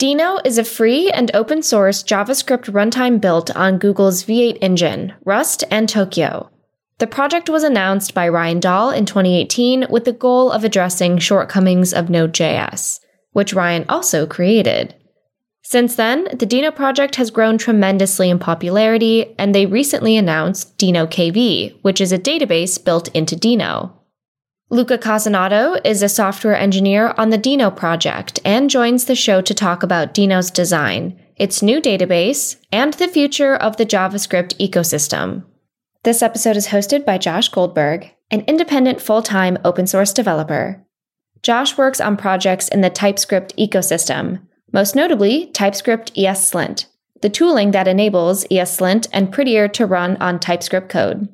Deno is a free and open source JavaScript runtime built on Google's V8 engine, Rust, and Tokio. The project was announced by Ryan Dahl in 2018 with the goal of addressing shortcomings of Node.js, which Ryan also created. Since then, the Deno project has grown tremendously in popularity, and they recently announced Deno KV, which is a database built into Deno. Luca Casonato is a software engineer on the Deno project and joins the show to talk about Deno's design, its new database, and the future of the JavaScript ecosystem. This episode is hosted by Josh Goldberg, an independent full time open source developer. Josh works on projects in the TypeScript ecosystem, most notably TypeScript ESLint, the tooling that enables ESLint and Prettier to run on TypeScript code.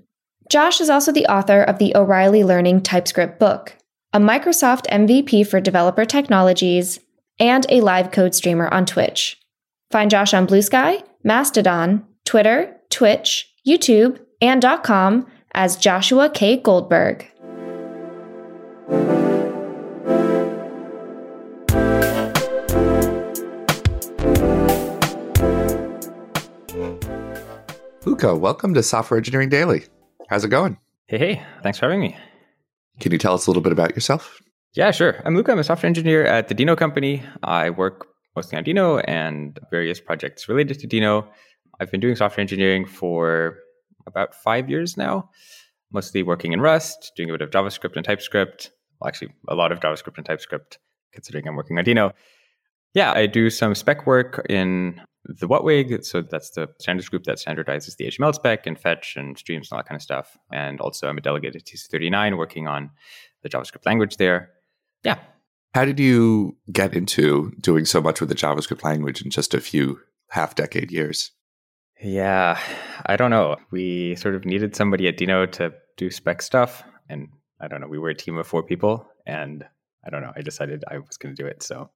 Josh is also the author of the O'Reilly Learning TypeScript book, a Microsoft MVP for developer technologies, and a live code streamer on Twitch. Find Josh on Blue Sky, Mastodon, Twitter, Twitch, YouTube, and .com as Joshua K. Goldberg. Luca, welcome to Software Engineering Daily. How's it going? Hey, hey, thanks for having me. Can you tell us a little bit about yourself? Yeah, sure. I'm Luca. I'm a software engineer at the Deno company. I work mostly on Deno and various projects related to Deno. I've been doing software engineering for about five years now, mostly working in Rust, doing a bit of JavaScript and TypeScript. Well, actually, a lot of JavaScript and TypeScript, considering I'm working on Deno. Yeah, I do some spec work in the WHATWG. So that's the standards group that standardizes the HTML spec and fetch and streams and all that kind of stuff. And also, I'm a delegate at TC39 working on the JavaScript language there. Yeah. How did you get into doing so much with the JavaScript language in just a few half decade years? Yeah, I don't know. We sort of needed somebody at Deno to do spec stuff. And I don't know, we were a team of four people. And I don't know, I decided I was going to do it. So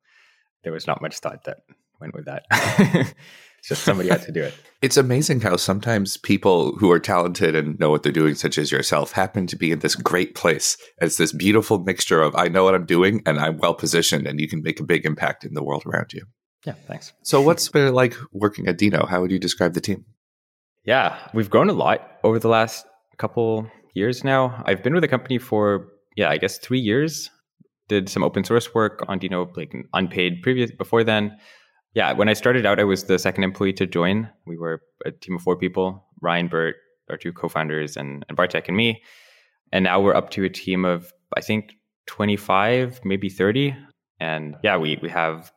there was not much thought that went with that. just somebody had to do it. It's amazing how sometimes people who are talented and know what they're doing, such as yourself, happen to be in this great place. It's this beautiful mixture of I know what I'm doing and I'm well positioned, and you can make a big impact in the world around you. Yeah, thanks. So, what's been like working at Deno? How would you describe the team? Yeah, we've grown a lot over the last couple years now. I've been with the company for, yeah, I guess three years. Did some open source work on Deno, like unpaid previous before then yeah, when I started out, I was the second employee to join. We were a team of four people Ryan, Bert, our two co founders, and, and Bartek and me. And now we're up to a team of, I think, 25, maybe 30. And yeah, we, we have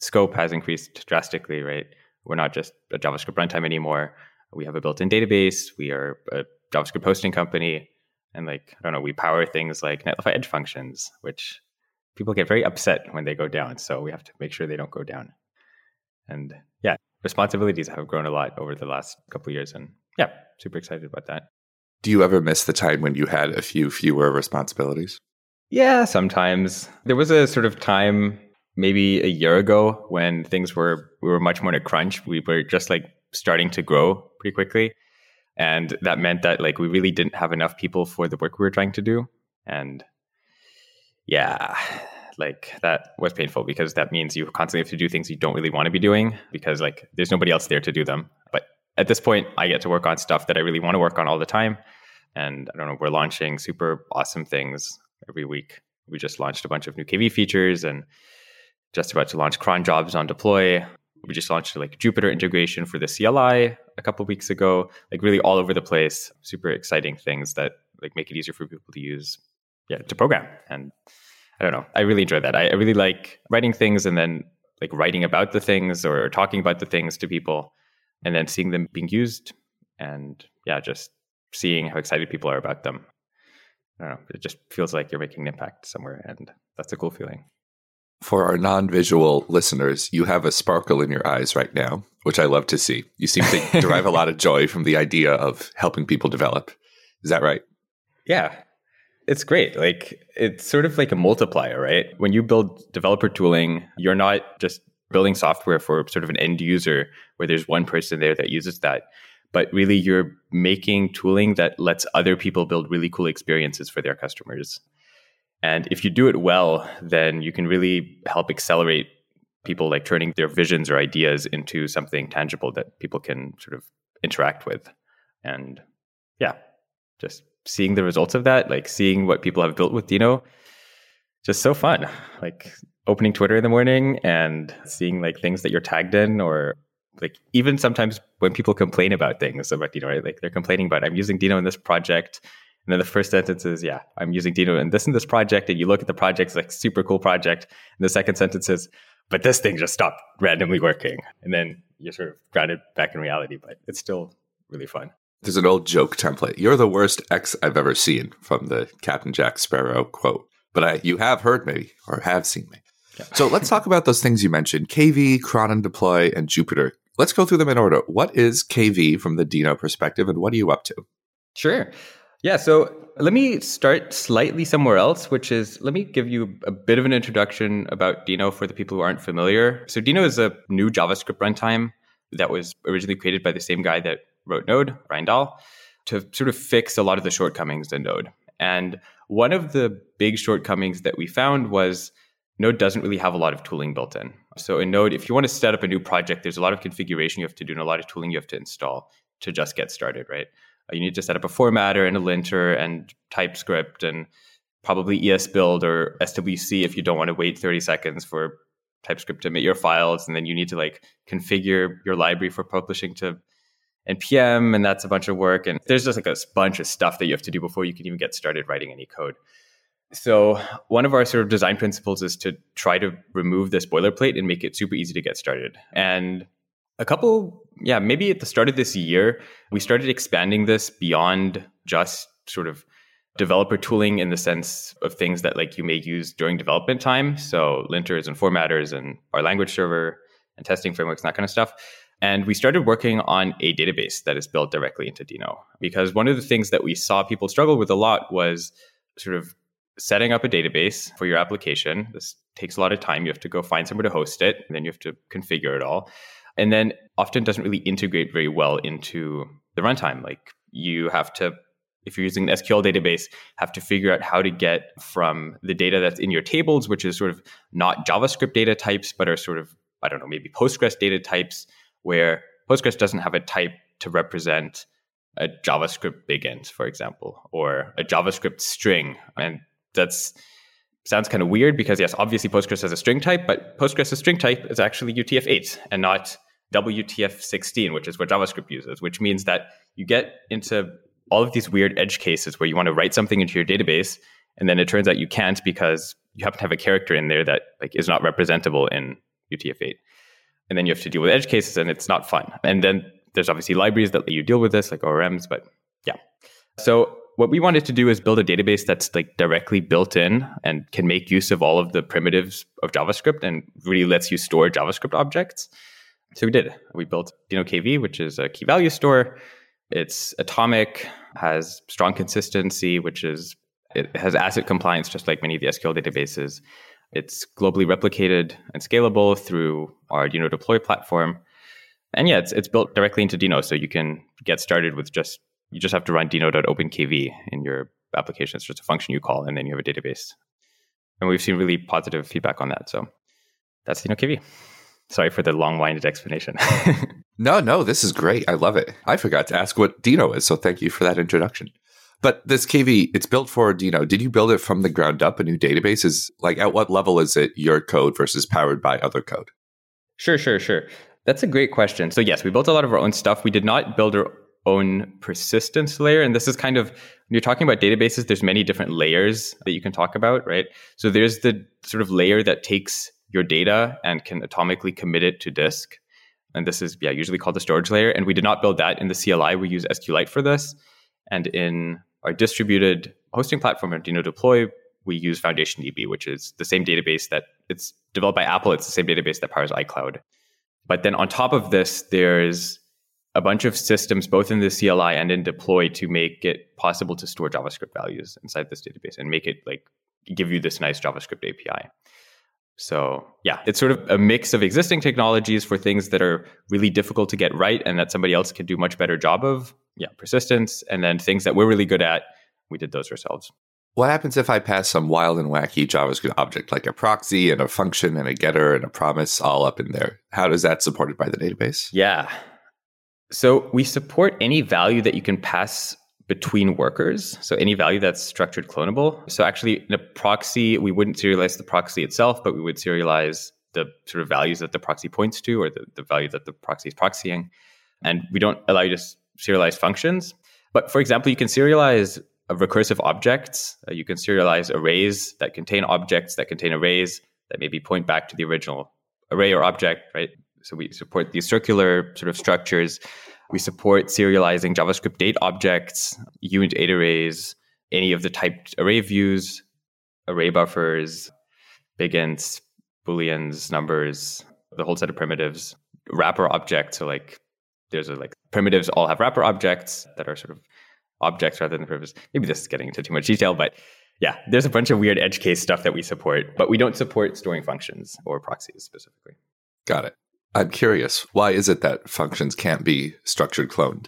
scope has increased drastically, right? We're not just a JavaScript runtime anymore. We have a built in database. We are a JavaScript hosting company. And like, I don't know, we power things like Netlify Edge functions, which people get very upset when they go down. So we have to make sure they don't go down. And yeah, responsibilities have grown a lot over the last couple of years. And yeah, super excited about that. Do you ever miss the time when you had a few fewer responsibilities? Yeah, sometimes. There was a sort of time maybe a year ago when things were we were much more in a crunch. We were just like starting to grow pretty quickly. And that meant that like we really didn't have enough people for the work we were trying to do. And yeah, like that was painful because that means you constantly have to do things you don't really want to be doing because like there's nobody else there to do them. But at this point, I get to work on stuff that I really want to work on all the time. And I don't know, we're launching super awesome things every week. We just launched a bunch of new KV features and just about to launch cron jobs on deploy. We just launched like Jupyter integration for the CLI a couple weeks ago. Like really all over the place, super exciting things that like make it easier for people to use, yeah, to program. And I don't know. I really enjoy that. I, I really like writing things and then like writing about the things or talking about the things to people and then seeing them being used and yeah, just seeing how excited people are about them. I don't know. It just feels like you're making an impact somewhere and that's a cool feeling. For our non visual listeners, you have a sparkle in your eyes right now, which I love to see. You seem to derive a lot of joy from the idea of helping people develop. Is that right? Yeah, it's great. Like it's sort of like a multiplier, right? When you build developer tooling, you're not just building software for sort of an end user where there's one person there that uses that, but really you're making tooling that lets other people build really cool experiences for their customers. And if you do it well, then you can really help accelerate people like turning their visions or ideas into something tangible that people can sort of interact with. And yeah, just seeing the results of that, like seeing what people have built with Deno, just so fun. Like opening Twitter in the morning and seeing like things that you're tagged in or like even sometimes when people complain about things about Deno, right? Like they're complaining about I'm using Deno in this project. And then the first sentence is, yeah, I'm using Deno in this and this project. And you look at the project, it's like super cool project. And the second sentence is, but this thing just stopped randomly working. And then you're sort of grounded back in reality, but it's still really fun. There's an old joke template. You're the worst ex I've ever seen from the Captain Jack Sparrow quote. But I, you have heard me or have seen me. Yeah. So let's talk about those things you mentioned KV, cron and deploy, and Jupyter. Let's go through them in order. What is KV from the Deno perspective, and what are you up to? Sure. Yeah, so let me start slightly somewhere else, which is let me give you a bit of an introduction about Deno for the people who aren't familiar. So, Deno is a new JavaScript runtime that was originally created by the same guy that wrote Node, Ryan Dahl, to sort of fix a lot of the shortcomings in Node. And one of the big shortcomings that we found was Node doesn't really have a lot of tooling built in. So, in Node, if you want to set up a new project, there's a lot of configuration you have to do and a lot of tooling you have to install to just get started, right? Uh, you need to set up a formatter and a linter and TypeScript and probably ESBuild or SWC if you don't want to wait 30 seconds for TypeScript to emit your files. And then you need to like configure your library for publishing to npm, and that's a bunch of work. And there's just like a bunch of stuff that you have to do before you can even get started writing any code. So one of our sort of design principles is to try to remove this boilerplate and make it super easy to get started. And a couple, yeah, maybe at the start of this year, we started expanding this beyond just sort of developer tooling in the sense of things that like you may use during development time. So linters and formatters and our language server and testing frameworks, and that kind of stuff. And we started working on a database that is built directly into Deno. Because one of the things that we saw people struggle with a lot was sort of setting up a database for your application. This takes a lot of time. You have to go find somewhere to host it, and then you have to configure it all and then often doesn't really integrate very well into the runtime. Like you have to, if you're using an SQL database, have to figure out how to get from the data that's in your tables, which is sort of not JavaScript data types, but are sort of, I don't know, maybe Postgres data types, where Postgres doesn't have a type to represent a JavaScript bigint, for example, or a JavaScript string. And that's sounds kind of weird because yes, obviously Postgres has a string type, but Postgres' string type is actually UTF-8 and not WTF16, which is what JavaScript uses, which means that you get into all of these weird edge cases where you want to write something into your database, and then it turns out you can't because you happen to have a character in there that like is not representable in UTF-8. And then you have to deal with edge cases, and it's not fun. And then there's obviously libraries that let you deal with this, like ORMs, but yeah. So what we wanted to do is build a database that's like directly built in and can make use of all of the primitives of JavaScript and really lets you store JavaScript objects. So we did. We built Deno KV, which is a key value store. It's atomic, has strong consistency, which is it has ACID compliance, just like many of the SQL databases. It's globally replicated and scalable through our Deno deploy platform. And yeah, it's it's built directly into Deno, so you can get started with just you just have to run deno.openkv in your application. It's just a function you call, and then you have a database. And we've seen really positive feedback on that. So that's Deno KV. Sorry for the long-winded explanation. no, no, this is great. I love it. I forgot to ask what Deno is, so thank you for that introduction. But this KV, it's built for Deno. Did you build it from the ground up? A new database is like at what level is it your code versus powered by other code? Sure, sure, sure. That's a great question. So yes, we built a lot of our own stuff. We did not build our own persistence layer. And this is kind of when you're talking about databases, there's many different layers that you can talk about, right? So there's the sort of layer that takes your data and can atomically commit it to disk. And this is yeah, usually called the storage layer. And we did not build that in the CLI. We use SQLite for this. And in our distributed hosting platform at Deno Deploy, we use FoundationDB, which is the same database that it's developed by Apple. It's the same database that powers iCloud. But then on top of this, there's a bunch of systems, both in the CLI and in deploy, to make it possible to store JavaScript values inside this database and make it like give you this nice JavaScript API. So, yeah, it's sort of a mix of existing technologies for things that are really difficult to get right and that somebody else can do much better job of. Yeah, persistence. And then things that we're really good at, we did those ourselves. What happens if I pass some wild and wacky JavaScript object like a proxy and a function and a getter and a promise all up in there? How does that supported by the database? Yeah. So we support any value that you can pass between workers. So any value that's structured clonable. So actually in a proxy, we wouldn't serialize the proxy itself, but we would serialize the sort of values that the proxy points to or the, the value that the proxy is proxying. And we don't allow you to serialize functions. But for example, you can serialize recursive objects. Uh, you can serialize arrays that contain objects that contain arrays that maybe point back to the original array or object, right? So we support these circular sort of structures. We support serializing JavaScript date objects, uint8 arrays, any of the typed array views, array buffers, bigints, booleans, numbers, the whole set of primitives, wrapper objects. So like there's a like primitives all have wrapper objects that are sort of objects rather than primitives. Maybe this is getting into too much detail, but yeah, there's a bunch of weird edge case stuff that we support, but we don't support storing functions or proxies specifically. Got it. I'm curious, why is it that functions can't be structured cloned?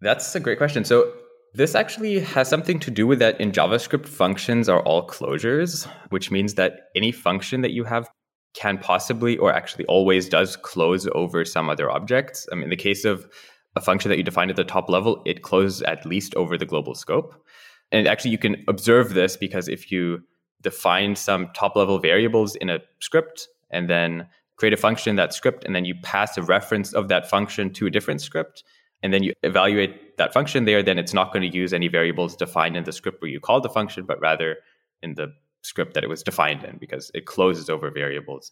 That's a great question. So this actually has something to do with that in JavaScript, functions are all closures, which means that any function that you have can possibly or actually always does close over some other objects. I mean, in the case of a function that you define at the top level, it closes at least over the global scope. And actually, you can observe this because if you define some top level variables in a script and then create a function in that script, and then you pass a reference of that function to a different script, and then you evaluate that function there, then it's not going to use any variables defined in the script where you call the function, but rather in the script that it was defined in because it closes over variables.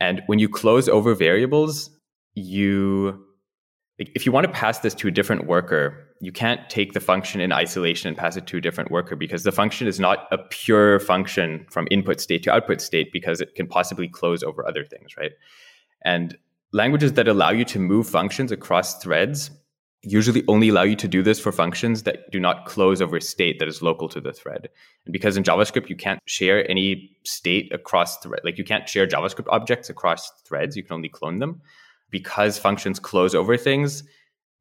And when you close over variables, you if you want to pass this to a different worker, you can't take the function in isolation and pass it to a different worker because the function is not a pure function from input state to output state because it can possibly close over other things, right? And languages that allow you to move functions across threads usually only allow you to do this for functions that do not close over state that is local to the thread. And because in JavaScript you can't share any state across thread, like you can't share JavaScript objects across threads, you can only clone them. Because functions close over things,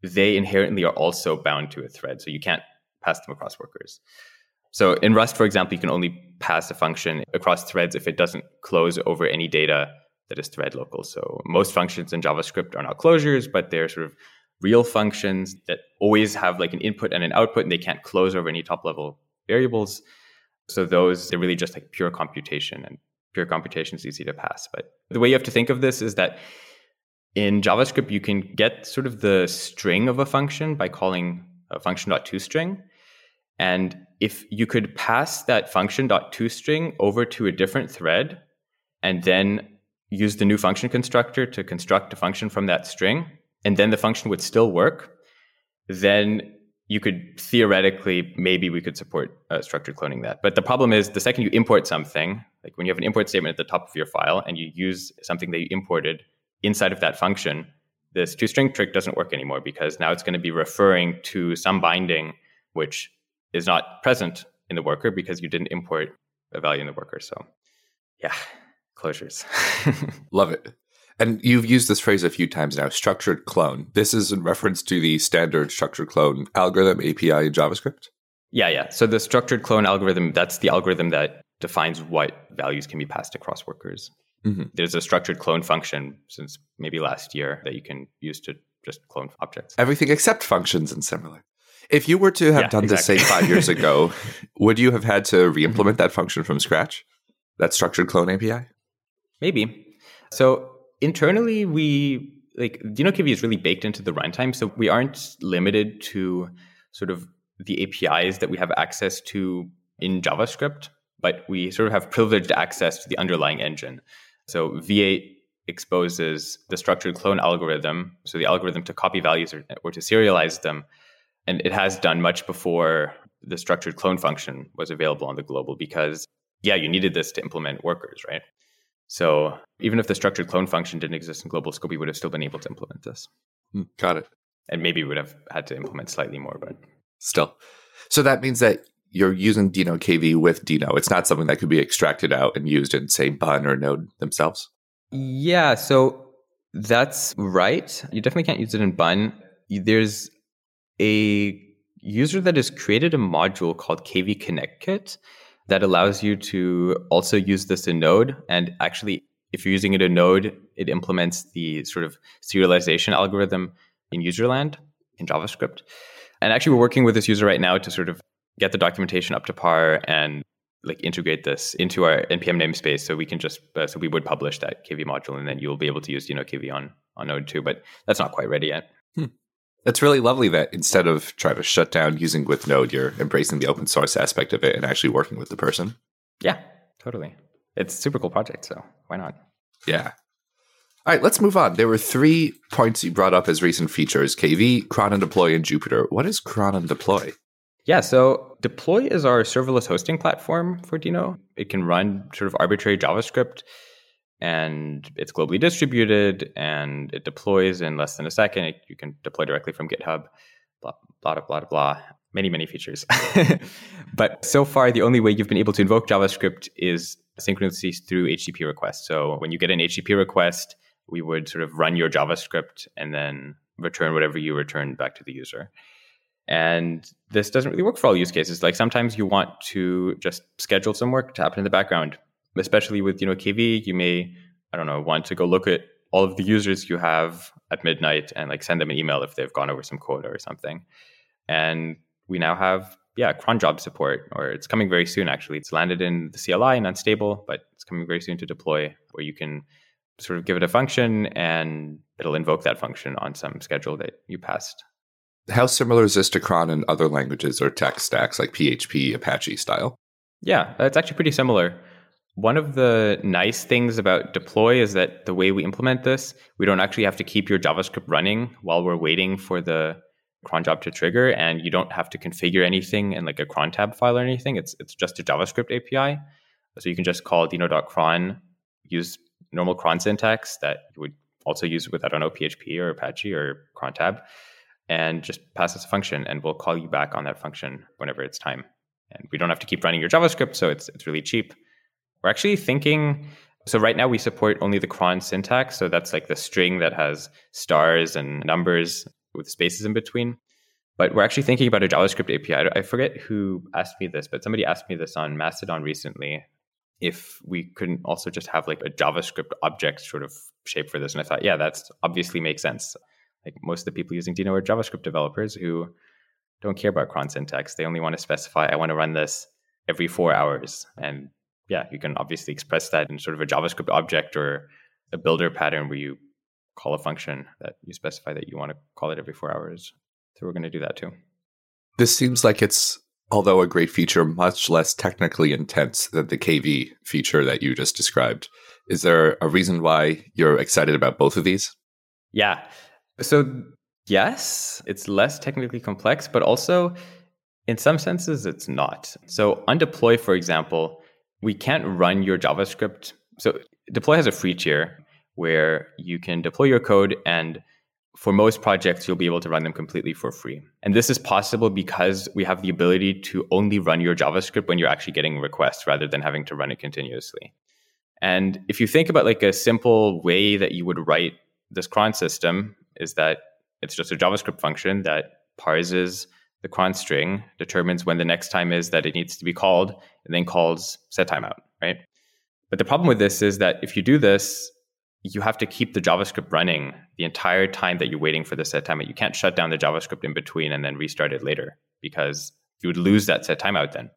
they inherently are also bound to a thread, so you can't pass them across workers. So in Rust, for example, you can only pass a function across threads if it doesn't close over any data that is thread local. So most functions in JavaScript are not closures, but they're sort of real functions that always have like an input and an output and they can't close over any top level variables. So those they're really just like pure computation and pure computation is easy to pass. But the way you have to think of this is that in JavaScript you can get sort of the string of a function by calling a function.toString. And if you could pass that function.toString over to a different thread and then use the new function constructor to construct a function from that string, and then the function would still work, then you could theoretically, maybe we could support uh, structured cloning that. But the problem is the second you import something, like when you have an import statement at the top of your file and you use something that you imported inside of that function, this toString trick doesn't work anymore because now it's going to be referring to some binding which is not present in the worker because you didn't import a value in the worker. So, yeah, closures. Love it. And you've used this phrase a few times now structured clone. This is in reference to the standard structured clone algorithm API in JavaScript? Yeah, yeah. So the structured clone algorithm, that's the algorithm that defines what values can be passed across workers. Mm-hmm. There's a structured clone function since maybe last year that you can use to just clone objects. Everything except functions and similar. If you were to have yeah, done exactly. this, say, five years ago, would you have had to re implement that function from scratch? That structured clone API? Maybe. So internally, we like DenoKV is really baked into the runtime, so we aren't limited to sort of the APIs that we have access to in JavaScript, but we sort of have privileged access to the underlying engine. So V8 exposes the structured clone algorithm, so the algorithm to copy values or, or to serialize them. And it has done much before the structured clone function was available on the global because, yeah, you needed this to implement workers, right? So even if the structured clone function didn't exist in global scope, we would have still been able to implement this. Hmm, got it. And maybe we would have had to implement slightly more, but still. So that means that you're using DenoKV with Deno. It's not something that could be extracted out and used in, say, Bun or Node themselves. Yeah, so that's right. You definitely can't use it in Bun. There's a user that has created a module called KV Connect Kit that allows you to also use this in Node. And actually, if you're using it in Node, it implements the sort of serialization algorithm in userland in JavaScript. And actually, we're working with this user right now to sort of get the documentation up to par and like integrate this into our npm namespace so we can just uh, so we would publish that kv module and then you'll be able to use you know kv on on node 2 but that's not quite ready yet hmm. That's really lovely that instead of trying to shut down using with Node, you're embracing the open source aspect of it and actually working with the person. Yeah, totally. It's super cool project, so why not? Yeah. All right, let's move on. There were three points you brought up as recent features KV, cron and deploy, and Jupyter. What is cron and deploy? Yeah, so deploy is our serverless hosting platform for Deno. It can run sort of arbitrary JavaScript and it's globally distributed and it deploys in less than a second. It, you can deploy directly from GitHub, blah, blah, blah, blah, blah. Many, many features. but so far, the only way you've been able to invoke JavaScript is synchronously through HTTP requests. So when you get an HTTP request, we would sort of run your JavaScript and then return whatever you return back to the user. And this doesn't really work for all use cases. Like sometimes you want to just schedule some work to happen in the background especially with you know KV, you may I don't know want to go look at all of the users you have at midnight and like send them an email if they've gone over some quota or something. And we now have yeah cron job support, or it's coming very soon. Actually, it's landed in the CLI and unstable, but it's coming very soon to deploy, where you can sort of give it a function and it'll invoke that function on some schedule that you passed. How similar is this to cron in other languages or tech stacks like PHP, Apache style? Yeah, it's actually pretty similar. One of the nice things about deploy is that the way we implement this, we don't actually have to keep your JavaScript running while we're waiting for the cron job to trigger, and you don't have to configure anything in like a cron tab file or anything. It's it's just a JavaScript API, so you can just call deno.cron, use normal cron syntax that you would also use with I don't know PHP or Apache or cron tab, and just pass us a function, and we'll call you back on that function whenever it's time. And we don't have to keep running your JavaScript, so it's it's really cheap. We're actually thinking so right now we support only the cron syntax. So that's like the string that has stars and numbers with spaces in between. But we're actually thinking about a JavaScript API. I forget who asked me this, but somebody asked me this on Mastodon recently if we couldn't also just have like a JavaScript object sort of shape for this. And I thought, yeah, that's obviously makes sense. Like most of the people using Deno are JavaScript developers who don't care about cron syntax. They only want to specify, I want to run this every four hours. And yeah, you can obviously express that in sort of a JavaScript object or a builder pattern where you call a function that you specify that you want to call it every four hours. So we're going to do that too. This seems like it's, although a great feature, much less technically intense than the KV feature that you just described. Is there a reason why you're excited about both of these? Yeah. So, yes, it's less technically complex, but also in some senses, it's not. So, on deploy, for example, we can't run your JavaScript. So deploy has a free tier where you can deploy your code and for most projects you'll be able to run them completely for free. And this is possible because we have the ability to only run your JavaScript when you're actually getting requests rather than having to run it continuously. And if you think about like a simple way that you would write this cron system is that it's just a JavaScript function that parses the cron string, determines when the next time is that it needs to be called, and then calls set timeout, right? But the problem with this is that if you do this, you have to keep the JavaScript running the entire time that you're waiting for the set timeout. You can't shut down the JavaScript in between and then restart it later because you would lose that set timeout then.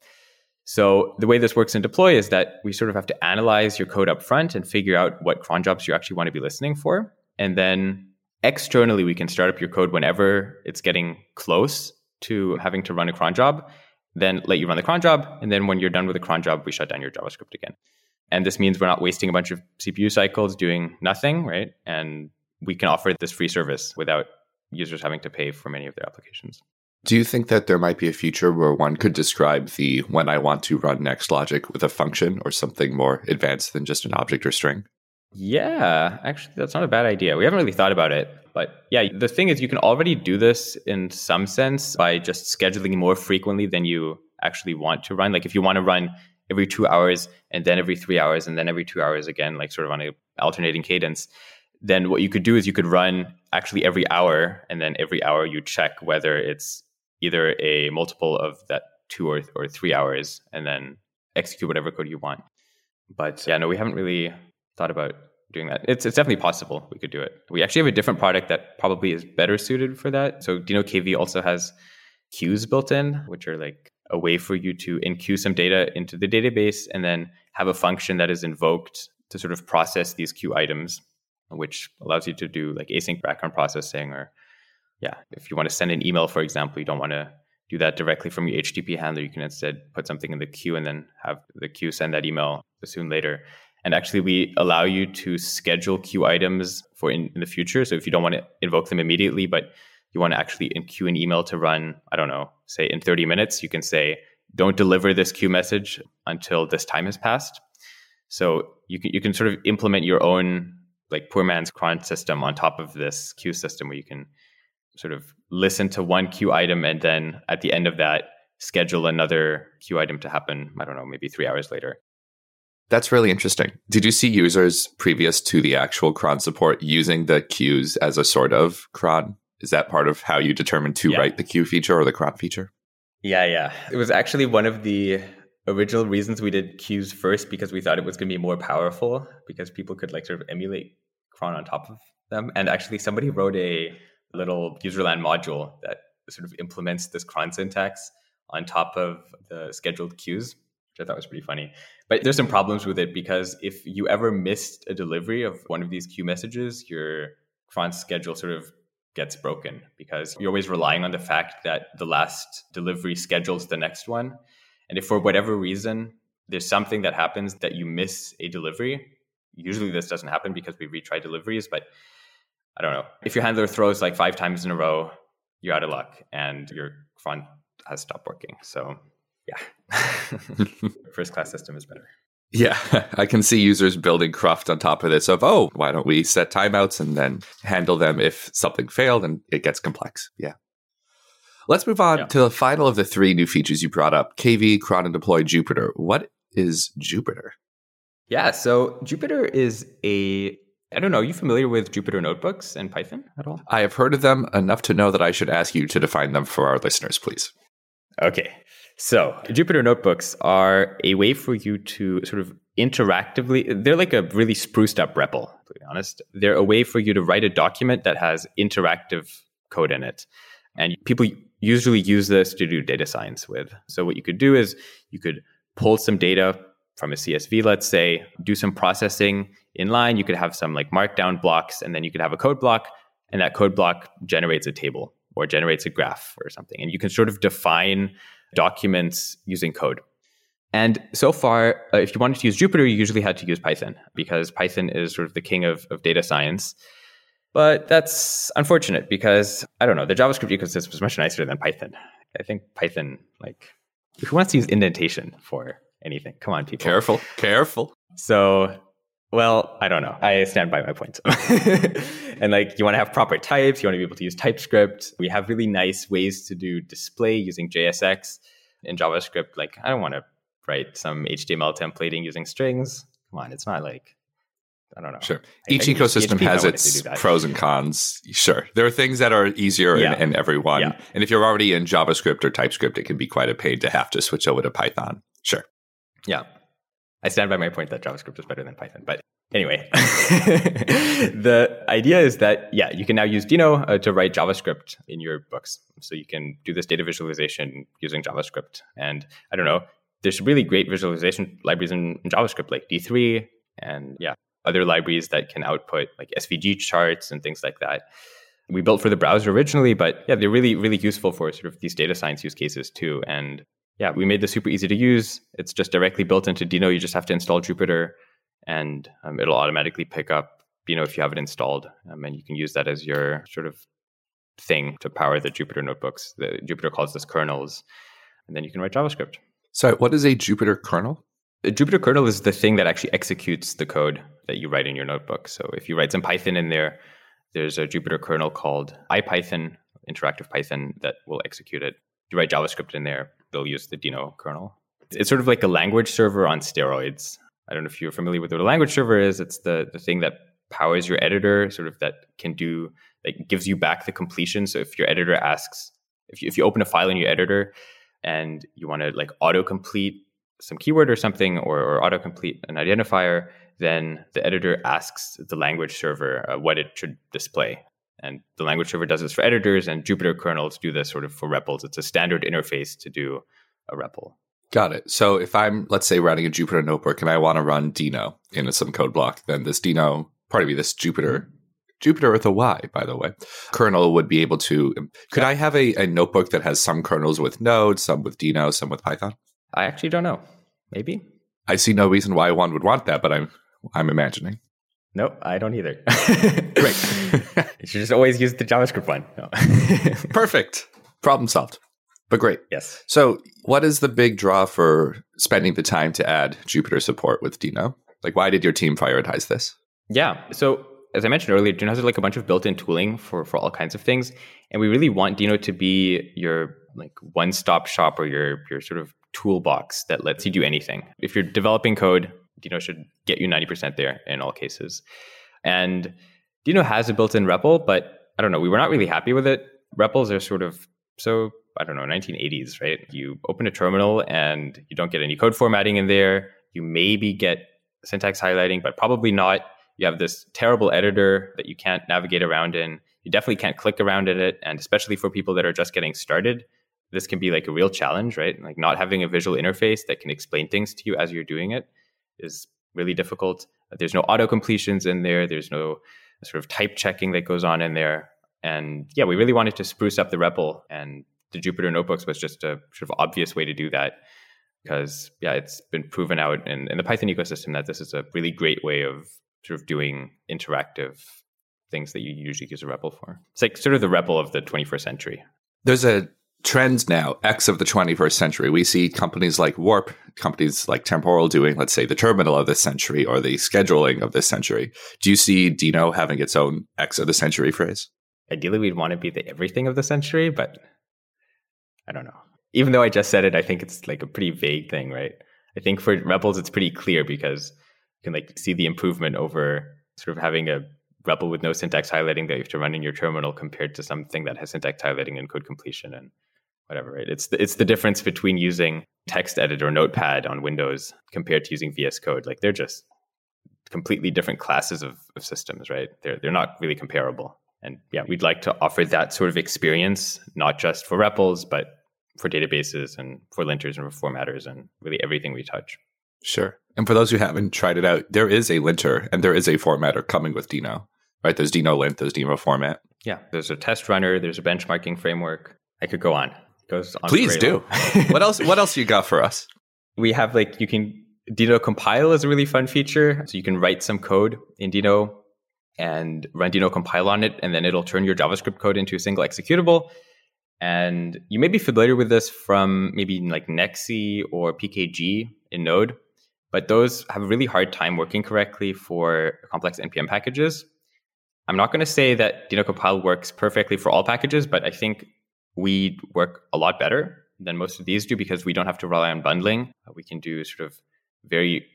So the way this works in deploy is that we sort of have to analyze your code up front and figure out what cron jobs you actually want to be listening for. And then externally, we can start up your code whenever it's getting close to having to run a cron job, then let you run the cron job. And then when you're done with the cron job, we shut down your JavaScript again. And this means we're not wasting a bunch of CPU cycles doing nothing, right? And we can offer this free service without users having to pay for many of their applications. Do you think that there might be a future where one could describe the when I want to run next logic with a function or something more advanced than just an object or string? Yeah, actually, that's not a bad idea. We haven't really thought about it. But yeah, the thing is, you can already do this in some sense by just scheduling more frequently than you actually want to run. Like if you want to run every two hours and then every three hours and then every two hours again, like sort of on a alternating cadence, then what you could do is you could run actually every hour and then every hour you check whether it's either a multiple of that two or, or three hours and then execute whatever code you want. But yeah, no, we haven't really thought about doing that. It's, it's definitely possible we could do it. We actually have a different product that probably is better suited for that. So Deno KV also has queues built in, which are like a way for you to enqueue some data into the database and then have a function that is invoked to sort of process these queue items, which allows you to do like async background processing or yeah, if you want to send an email, for example, you don't want to do that directly from your HTTP handler. You can instead put something in the queue and then have the queue send that email soon later. And actually, we allow you to schedule queue items for in, in the future. So if you don't want to invoke them immediately, but you want to actually queue an email to run, I don't know, say in 30 minutes, you can say, don't deliver this queue message until this time has passed. So you can you can sort of implement your own like poor man's cron system on top of this queue system where you can sort of listen to one queue item and then at the end of that schedule another queue item to happen i don't know maybe three hours later that's really interesting. Did you see users previous to the actual cron support using the queues as a sort of cron is that part of how you determine to yeah. write the queue feature or the cron feature? Yeah yeah. It was actually one of the original reasons we did queues first because we thought it was going to be more powerful because people could like sort of emulate cron on top of them. And actually somebody wrote a little userland module that sort of implements this cron syntax on top of the scheduled queues, which I thought was pretty funny. But there's some problems with it because if you ever missed a delivery of one of these queue messages, your cron schedule sort of gets broken because you're always relying on the fact that the last delivery schedules the next one. And if for whatever reason there's something that happens that you miss a delivery, usually this doesn't happen because we retry deliveries, but I don't know. If your handler throws like five times in a row, you're out of luck and your cron has stopped working. So, yeah, first class system is better. Yeah, I can see users building cruft on top of this of, oh, why don't we set timeouts and then handle them if something failed and it gets complex. Yeah. Let's move on yeah. to the final of the three new features you brought up KV, Cron, and Deploy Jupyter. What is Jupyter? Yeah, so Jupyter is a I don't know. Are you familiar with Jupyter Notebooks and Python at all? I have heard of them enough to know that I should ask you to define them for our listeners, please. Okay. So, Jupyter Notebooks are a way for you to sort of interactively, they're like a really spruced up REPL, to be honest. They're a way for you to write a document that has interactive code in it. And people usually use this to do data science with. So, what you could do is you could pull some data from a CSV, let's say, do some processing in line. You could have some like markdown blocks, and then you could have a code block, and that code block generates a table or generates a graph or something. And you can sort of define documents using code. And so far, uh, if you wanted to use Jupyter, you usually had to use Python because Python is sort of the king of, of data science. But that's unfortunate because I don't know, the JavaScript ecosystem is much nicer than Python. I think Python, like, who wants to use indentation for anything. Come on, people. Careful, careful. So, well, I don't know. I stand by my point. and like, you want to have proper types. You want to be able to use TypeScript. We have really nice ways to do display using JSX in JavaScript. Like, I don't want to write some HTML templating using strings. Come on, it's not like I don't know. Sure. Each ecosystem has its pros and cons. Sure. There are things that are easier yeah. in, in every one. Yeah. And if you're already in JavaScript or TypeScript, it can be quite a pain to have to switch over to Python. Sure. Yeah. I stand by my point that JavaScript is better than Python. But anyway, the idea is that, yeah, you can now use Deno uh, to write JavaScript in your books. So you can do this data visualization using JavaScript. And I don't know, there's really great visualization libraries in, in JavaScript like D3 and, yeah, other libraries that can output like SVG charts and things like that. We built for the browser originally, but yeah, they're really, really useful for sort of these data science use cases too. And yeah, we made this super easy to use. It's just directly built into Deno. You just have to install Jupyter, and um, it'll automatically pick up Deno if you have it installed, um, and you can use that as your sort of thing to power the Jupyter notebooks. The Jupyter calls this kernels, and then you can write JavaScript. So, what is a Jupyter kernel? A Jupyter kernel is the thing that actually executes the code that you write in your notebook. So, if you write some Python in there, there's a Jupyter kernel called IPython, interactive Python, that will execute it. You write JavaScript in there, use the Deno kernel. It's sort of like a language server on steroids. I don't know if you're familiar with what a language server is. It's the, the thing that powers your editor, sort of that can do, like gives you back the completion. So if your editor asks if you, if you open a file in your editor and you want to like autocomplete some keyword or something or, or autocomplete an identifier, then the editor asks the language server uh, what it should display. And the language server does this for editors, and Jupyter kernels do this sort of for REPLs. It's a standard interface to do a REPL. Got it. So if I'm, let's say, running a Jupyter notebook and I want to run Deno in some code block, then this Deno, pardon me, this Jupyter, Jupyter with a Y, by the way, kernel would be able to. Could I have a, a notebook that has some kernels with Node, some with Deno, some with Python? I actually don't know. Maybe. I see no reason why one would want that, but I'm I'm imagining. Nope, I don't either. Great. you should just always use the JavaScript one. No. Perfect. Problem solved. But great. Yes. So, what is the big draw for spending the time to add Jupyter support with Deno? Like, why did your team prioritize this? Yeah. So, as I mentioned earlier, Deno has like a bunch of built-in tooling for for all kinds of things, and we really want Deno to be your like one-stop shop or your your sort of toolbox that lets you do anything. If you're developing code, Deno should get you 90% there in all cases. And Deno has a built-in REPL, but I don't know, we were not really happy with it. REPLs are sort of so I don't know, 1980s, right? You open a terminal and you don't get any code formatting in there. You maybe get syntax highlighting, but probably not. You have this terrible editor that you can't navigate around in. You definitely can't click around in it. And especially for people that are just getting started, this can be like a real challenge, right? Like not having a visual interface that can explain things to you as you're doing it is really difficult. There's no auto completions in there. There's no sort of type checking that goes on in there. And yeah, we really wanted to spruce up the REPL, and the Jupyter Notebooks was just a sort of obvious way to do that because yeah, it's been proven out in, in the Python ecosystem that this is a really great way of sort of doing interactive things that you usually use a REPL for. It's like sort of the REPL of the 21st century. There's a trends now, X of the 21st century. We see companies like Warp, companies like Temporal doing, let's say, the terminal of this century or the scheduling of this century. Do you see Deno having its own X of the century phrase? Ideally, we'd want to be the everything of the century, but I don't know. Even though I just said it, I think it's like a pretty vague thing, right? I think for REPLs, it's pretty clear because you can like see the improvement over sort of having a REPL with no syntax highlighting that you have to run in your terminal compared to something that has syntax highlighting and code completion and whatever, right? It's the, it's the difference between using text editor or notepad on Windows compared to using VS Code. Like they're just completely different classes of, of systems, right? They're they're not really comparable. And yeah, we'd like to offer that sort of experience, not just for REPLs, but for databases and for linters and for formatters and really everything we touch. Sure. And for those who haven't tried it out, there is a linter and there is a formatter coming with Deno, right? There's Deno lint, there's Deno format. Yeah, there's a test runner, there's a benchmarking framework. I could go on goes on. Please do. what else? What else you got for us? We have like you can Deno compile is a really fun feature. So you can write some code in Deno and run Deno compile on it, and then it'll turn your JavaScript code into a single executable. And you may be familiar with this from maybe like nexe or PKG in Node, but those have a really hard time working correctly for complex NPM packages. I'm not going to say that Deno compile works perfectly for all packages, but I think we work a lot better than most of these do because we don't have to rely on bundling. Uh, we can do sort of very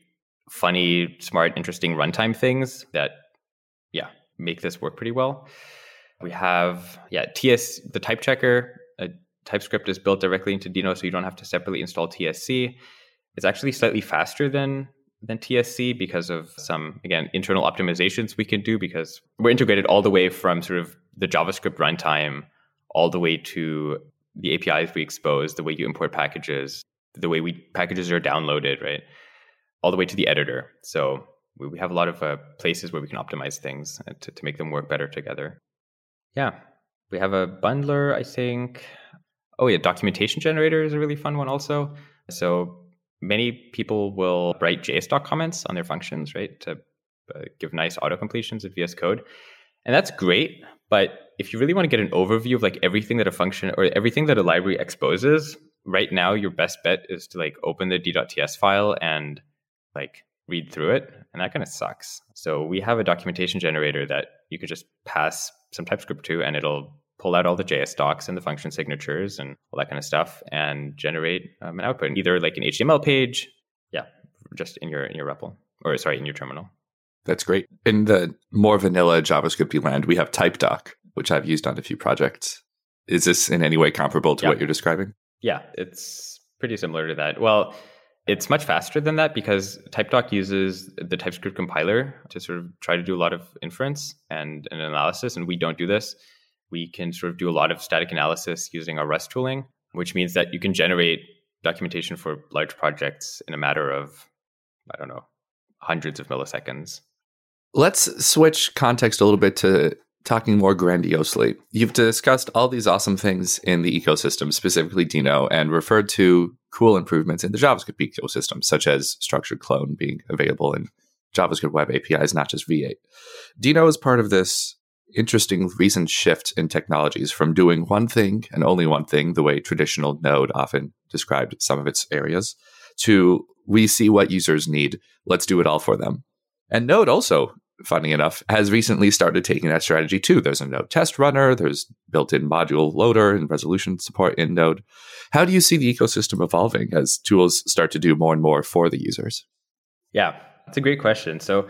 funny, smart, interesting runtime things that, yeah, make this work pretty well. We have, yeah, TS, the type checker. A TypeScript is built directly into Deno, so you don't have to separately install TSC. It's actually slightly faster than than TSC because of some again internal optimizations we can do because we're integrated all the way from sort of the JavaScript runtime all the way to the APIs we expose, the way you import packages, the way we packages are downloaded, right? All the way to the editor. So we, we have a lot of uh, places where we can optimize things uh, to, to make them work better together. Yeah. We have a bundler, I think. Oh, yeah. Documentation generator is a really fun one also. So many people will write JS comments on their functions, right? To uh, give nice auto completions of VS Code. And that's great. But if you really want to get an overview of like everything that a function or everything that a library exposes, right now your best bet is to like open the d.ts file and like read through it. And that kind of sucks. So we have a documentation generator that you could just pass some TypeScript to and it'll pull out all the JS docs and the function signatures and all that kind of stuff and generate um, an output, either like an HTML page, yeah, just in your in your REPL or sorry, in your terminal. That's great. In the more vanilla JavaScript land, we have TypeDoc, which I've used on a few projects. Is this in any way comparable to what you're describing? Yeah, it's pretty similar to that. Well, it's much faster than that because TypeDoc uses the TypeScript compiler to sort of try to do a lot of inference and, and analysis, and we don't do this. We can sort of do a lot of static analysis using our Rust tooling, which means that you can generate documentation for large projects in a matter of, I don't know, hundreds of milliseconds. Let's switch context a little bit to talking more grandiosely. You've discussed all these awesome things in the ecosystem, specifically Deno, and referred to cool improvements in the JavaScript ecosystem, such as structured clone being available in JavaScript web APIs, not just V8. Deno is part of this interesting recent shift in technologies from doing one thing and only one thing, the way traditional Node often described some of its areas, to we see what users need, let's do it all for them. And Node also funny enough, has recently started taking that strategy too. There's a Node test runner, there's built in module loader and resolution support in Node. How do you see the ecosystem evolving as tools start to do more and more for the users? Yeah, it's a great question. So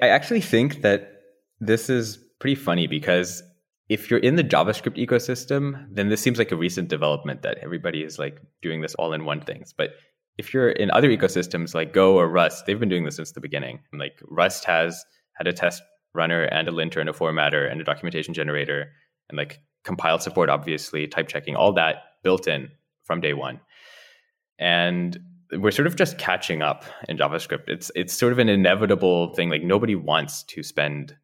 I actually think that this is pretty funny because if you're in the JavaScript ecosystem, then this seems like a recent development that everybody is like doing this all in one things. But if you're in other ecosystems like Go or Rust, they've been doing this since the beginning. And like Rust has had a test runner and a linter and a formatter and a documentation generator and like compile support, obviously, type checking, all that built in from day one. And we're sort of just catching up in JavaScript. It's it's sort of an inevitable thing. Like nobody wants to spend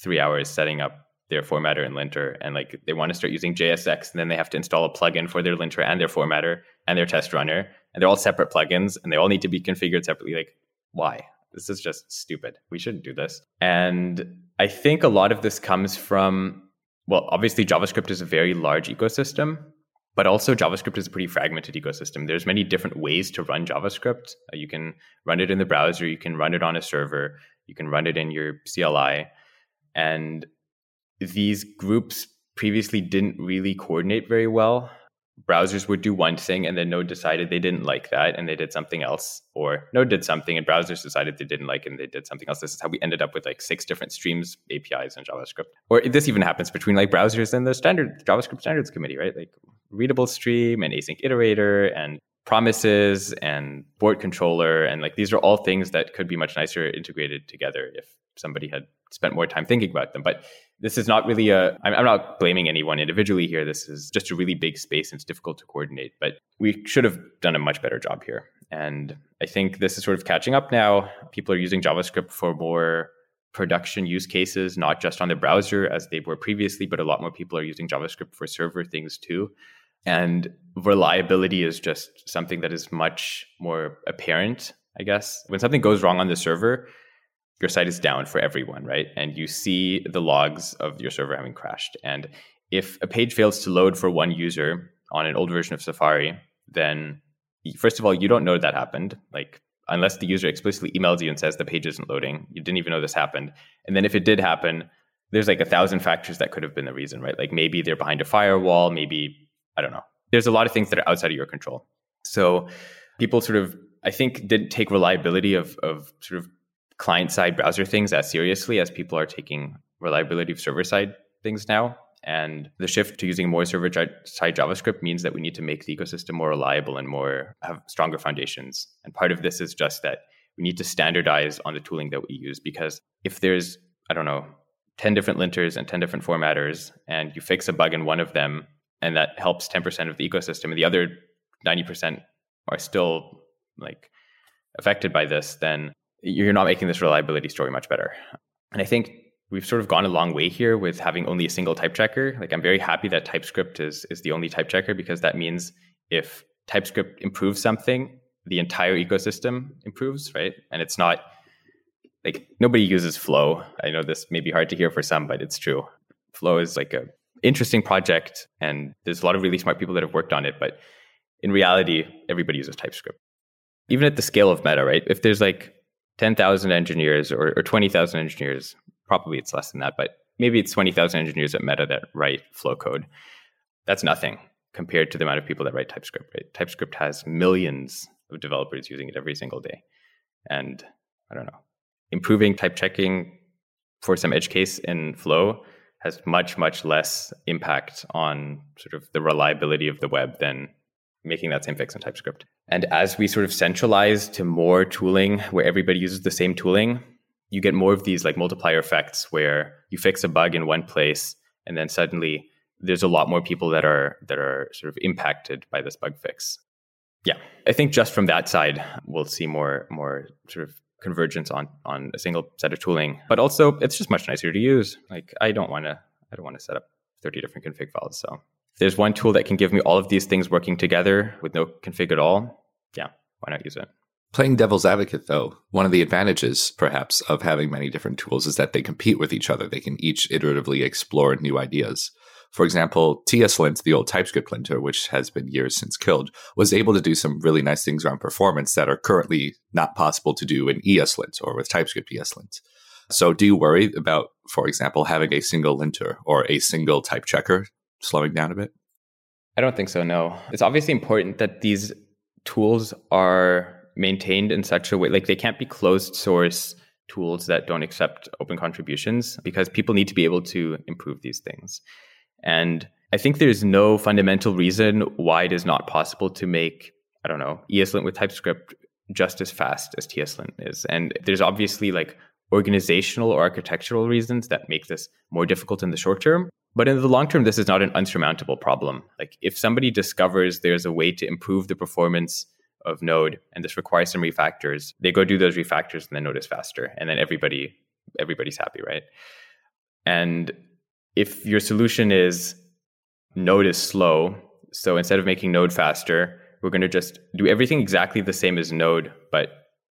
three hours setting up their formatter and linter, and like they want to start using JSX, and then they have to install a plugin for their linter and their formatter and their test runner, and they're all separate plugins, and they all need to be configured separately. Like why? This is just stupid. We shouldn't do this. And I think a lot of this comes from, well, obviously, JavaScript is a very large ecosystem, but also JavaScript is a pretty fragmented ecosystem. There's many different ways to run JavaScript. Uh, you can run it in the browser, you can run it on a server, you can run it in your CLI. And these groups previously didn't really coordinate very well browsers would do one thing and then Node decided they didn't like that and they did something else. Or Node did something and browsers decided they didn't like and they did something else. This is how we ended up with like six different streams APIs in JavaScript. Or this even happens between like browsers and the standard JavaScript standards committee, right? Like readable stream and async iterator and promises and abort controller. And like these are all things that could be much nicer integrated together if somebody had spent more time thinking about them. But this is not really a, I'm, I'm not blaming anyone individually here. This is just a really big space and it's difficult to coordinate. But we should have done a much better job here. And I think this is sort of catching up now. People are using JavaScript for more production use cases, not just on the browser as they were previously, but a lot more people are using JavaScript for server things too. And reliability is just something that is much more apparent, I guess. When something goes wrong on the server, your site is down for everyone, right? And you see the logs of your server having crashed. And if a page fails to load for one user on an old version of Safari, then first of all, you don't know that happened. Like unless the user explicitly emails you and says the page isn't loading, you didn't even know this happened. And then if it did happen, there's like a thousand factors that could have been the reason, right? Like maybe they're behind a firewall, maybe I don't know. There's a lot of things that are outside of your control. So people sort of I think didn't take reliability of of sort of client side browser things as seriously as people are taking reliability of server side things now. And the shift to using more server side JavaScript means that we need to make the ecosystem more reliable and more have stronger foundations. And part of this is just that we need to standardize on the tooling that we use because if there's, I don't know, 10 different linters and 10 different formatters, and you fix a bug in one of them, and that helps 10% of the ecosystem, and the other 90% are still like affected by this, then you're not making this reliability story much better. And I think we've sort of gone a long way here with having only a single type checker. Like I'm very happy that TypeScript is is the only type checker because that means if TypeScript improves something, the entire ecosystem improves, right? And it's not like nobody uses Flow. I know this may be hard to hear for some, but it's true. Flow is like a interesting project and there's a lot of really smart people that have worked on it, but in reality, everybody uses TypeScript. Even at the scale of Meta, right? If there's like 10,000 engineers or, or 20,000 engineers, probably it's less than that, but maybe it's 20,000 engineers at Meta that write flow code. That's nothing compared to the amount of people that write TypeScript. Right? TypeScript has millions of developers using it every single day. And I don't know, improving type checking for some edge case in Flow has much, much less impact on sort of the reliability of the web than making that same fix in TypeScript. And as we sort of centralize to more tooling where everybody uses the same tooling, you get more of these like multiplier effects where you fix a bug in one place and then suddenly there's a lot more people that are that are sort of impacted by this bug fix. Yeah, I think just from that side, we'll see more more sort of convergence on on a single set of tooling. But also, it's just much nicer to use. Like I don't want to I don't want to set up 30 different config files. So there's one tool that can give me all of these things working together with no config at all, yeah, why not use it? Playing devil's advocate, though, one of the advantages, perhaps, of having many different tools is that they compete with each other. They can each iteratively explore new ideas. For example, TSLint, the old TypeScript linter, which has been years since killed, was able to do some really nice things around performance that are currently not possible to do in ESLint or with TypeScript ESLint. So, do you worry about, for example, having a single linter or a single type checker slowing down a bit? I don't think so, no. It's obviously important that these tools are maintained in such a way, like they can't be closed source tools that don't accept open contributions because people need to be able to improve these things. And I think there's no fundamental reason why it is not possible to make, I don't know, ESLint with TypeScript just as fast as TSLint is. And there's obviously like organizational or architectural reasons that make this more difficult in the short term. But in the long term, this is not an unsurmountable problem. Like if somebody discovers there's a way to improve the performance of Node and this requires some refactors, they go do those refactors and then Node is faster. And then everybody everybody's happy, right? And if your solution is Node is slow, so instead of making Node faster, we're going to just do everything exactly the same as Node, but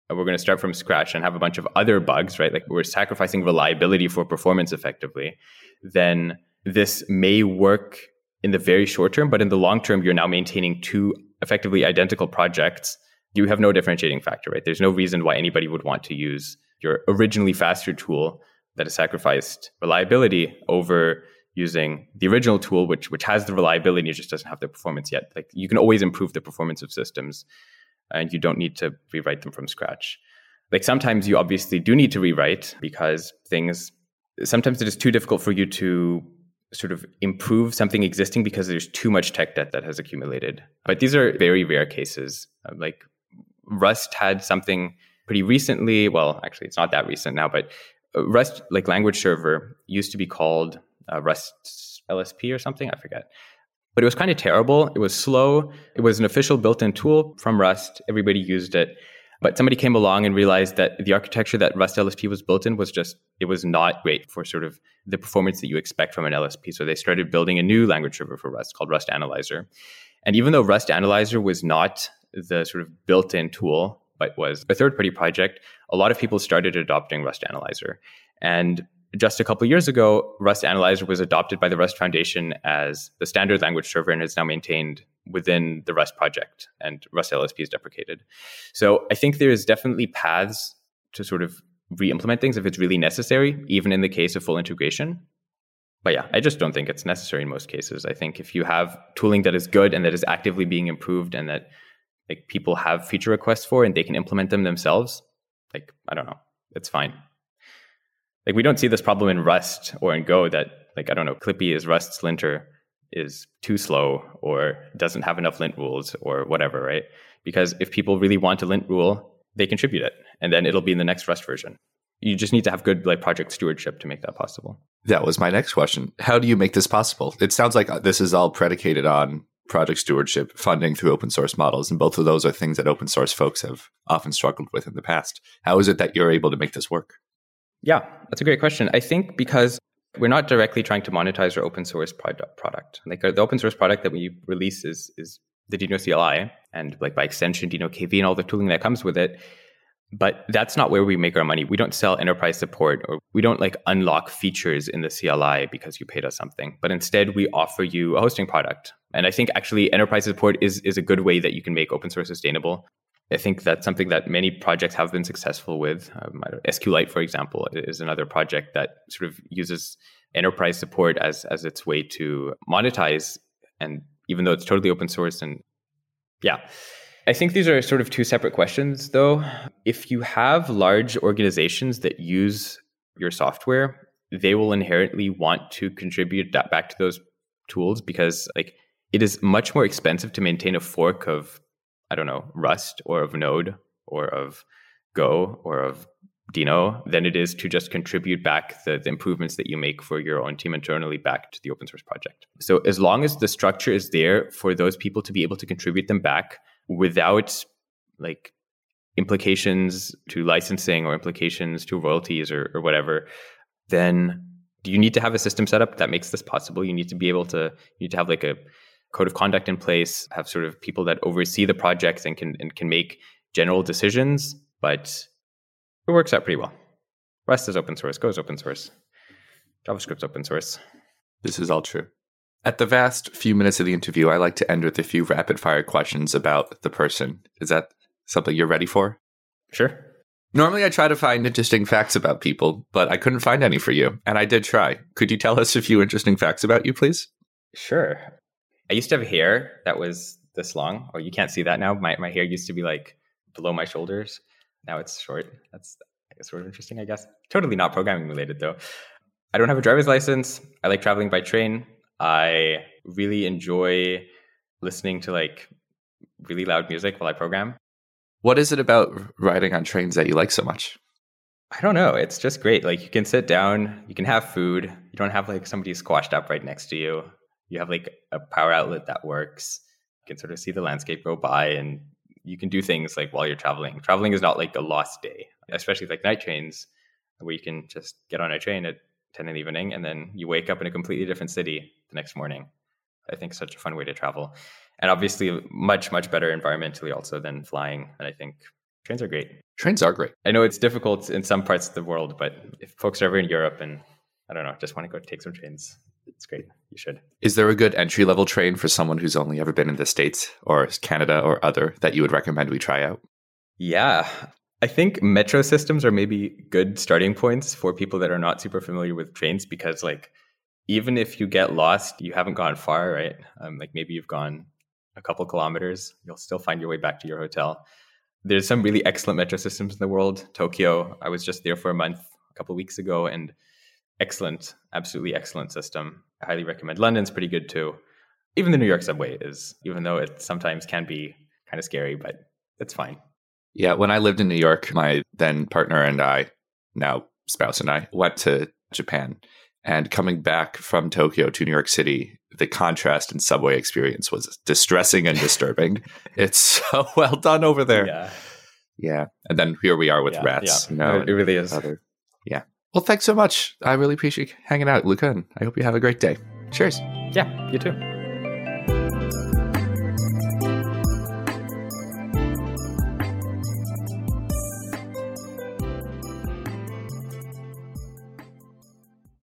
we're going to start from scratch and have a bunch of other bugs, right? Like we're sacrificing reliability for performance effectively, then this may work in the very short term, but in the long term, you're now maintaining two effectively identical projects. You have no differentiating factor, right? There's no reason why anybody would want to use your originally faster tool that has sacrificed reliability over using the original tool, which which has the reliability, it just doesn't have the performance yet. Like you can always improve the performance of systems, and you don't need to rewrite them from scratch. Like sometimes you obviously do need to rewrite because things. Sometimes it is too difficult for you to sort of improve something existing because there's too much tech debt that has accumulated. But these are very rare cases. Uh, like Rust had something pretty recently. Well, actually, it's not that recent now, but Rust, like language server, used to be called uh, Rust LSP or something. I forget. But it was kind of terrible. It was slow. It was an official built in tool from Rust. Everybody used it. But somebody came along and realized that the architecture that Rust LSP was built in was just, it was not great for sort of the performance that you expect from an LSP. So they started building a new language server for Rust called Rust Analyzer. And even though Rust Analyzer was not the sort of built in tool but was a third party project, a lot of people started adopting Rust Analyzer. And just a couple years ago, Rust Analyzer was adopted by the Rust Foundation as the standard language server and is now maintained within the Rust project, and Rust LSP is deprecated. So I think there's definitely paths to sort of re-implement things if it's really necessary, even in the case of full integration. But yeah, I just don't think it's necessary in most cases. I think if you have tooling that is good and that is actively being improved and that like people have feature requests for and they can implement them themselves, like I don't know, it's fine. Like we don't see this problem in Rust or in Go that like I don't know, Clippy is Rust's linter is too slow or doesn't have enough lint rules or whatever, right? Because if people really want a lint rule, they contribute it and then it'll be in the next Rust version. You just need to have good like project stewardship to make that possible. That was my next question. How do you make this possible? It sounds like uh, this is all predicated on project stewardship, funding through open source models. And both of those are things that open source folks have often struggled with in the past. How is it that you're able to make this work? Yeah, that's a great question. I think because we're not directly trying to monetize our open source product. Like uh, the open source product that we release is, is the Deno CLI and like by extension, Deno KV and all the tooling that comes with it. But that's not where we make our money. We don't sell enterprise support or we don't like unlock features in the CLI because you paid us something. But instead, we offer you a hosting product. And I think actually enterprise support is, is a good way that you can make open source sustainable. I think that's something that many projects have been successful with. Um, SQLite, for example, is another project that sort of uses enterprise support as as its way to monetize. And even though it's totally open source, and yeah, I think these are sort of two separate questions, though. If you have large organizations that use your software, they will inherently want to contribute back to those tools because like it is much more expensive to maintain a fork of I don't know Rust or of Node or of Go or of Deno than it is to just contribute back the, the, improvements that you make for your own team internally back to the open source project. So as long as the structure is there for those people to be able to contribute them back without like implications to licensing or implications to royalties or, or whatever, then do you need to have a system set up that makes this possible? You need to be able to you need to have like a code of conduct in place, have sort of people that oversee the projects and can and can make general decisions, but it works out pretty well. Rust is open source, Go is open source, JavaScript's open source. This is all true. At the vast few minutes of the interview, I like to end with a few rapid fire questions about the person. Is that something you're ready for? Sure. Normally, I try to find interesting facts about people, but I couldn't find any for you, and I did try. Could you tell us a few interesting facts about you, please? Sure. I used to have hair that was this long. Oh, you can't see that now. My, my hair used to be like below my shoulders. Now it's short. That's sort of interesting, I guess. Totally not programming related, though. I don't have a driver's license. I like traveling by train. I really enjoy listening to like really loud music while I program. What is it about riding on trains that you like so much? I don't know. It's just great. Like you can sit down, you can have food. You don't have like somebody squashed up right next to you. You have like a power outlet that works. You can sort of see the landscape go by and you can do things like while you're traveling. Traveling is not like a lost day, especially like night trains where you can just get on a train at 10 in the evening and then you wake up in a completely different city the next morning. I think such a fun way to travel. And obviously much, much better environmentally also than flying. And I think trains are great. Trains are great. I know it's difficult in some parts of the world, but if folks are ever in Europe and I don't know, just want to go take some trains, it's great. You should. Is there a good entry level train for someone who's only ever been in the States or Canada or other that you would recommend we try out? Yeah. I think metro systems are maybe good starting points for people that are not super familiar with trains because, like, even if you get lost, you haven't gone far, right? Um, like, maybe you've gone a couple kilometers, you'll still find your way back to your hotel. There's some really excellent metro systems in the world. Tokyo, I was just there for a month a couple weeks ago, and excellent, absolutely excellent system. I highly recommend. London's pretty good too. Even the New York subway is, even though it sometimes can be kind of scary, but it's fine. Yeah, when I lived in New York, my then partner and I, now spouse and I, went to Japan. And coming back from Tokyo to New York City, the contrast in subway experience was distressing and disturbing. it's so well done over there. Yeah. Yeah. And then here we are with yeah, rats. Yeah. You know, it really is. Other, yeah. Well, thanks so much. I really appreciate hanging out, Luca, and I hope you have a great day. Cheers. Yeah, you too.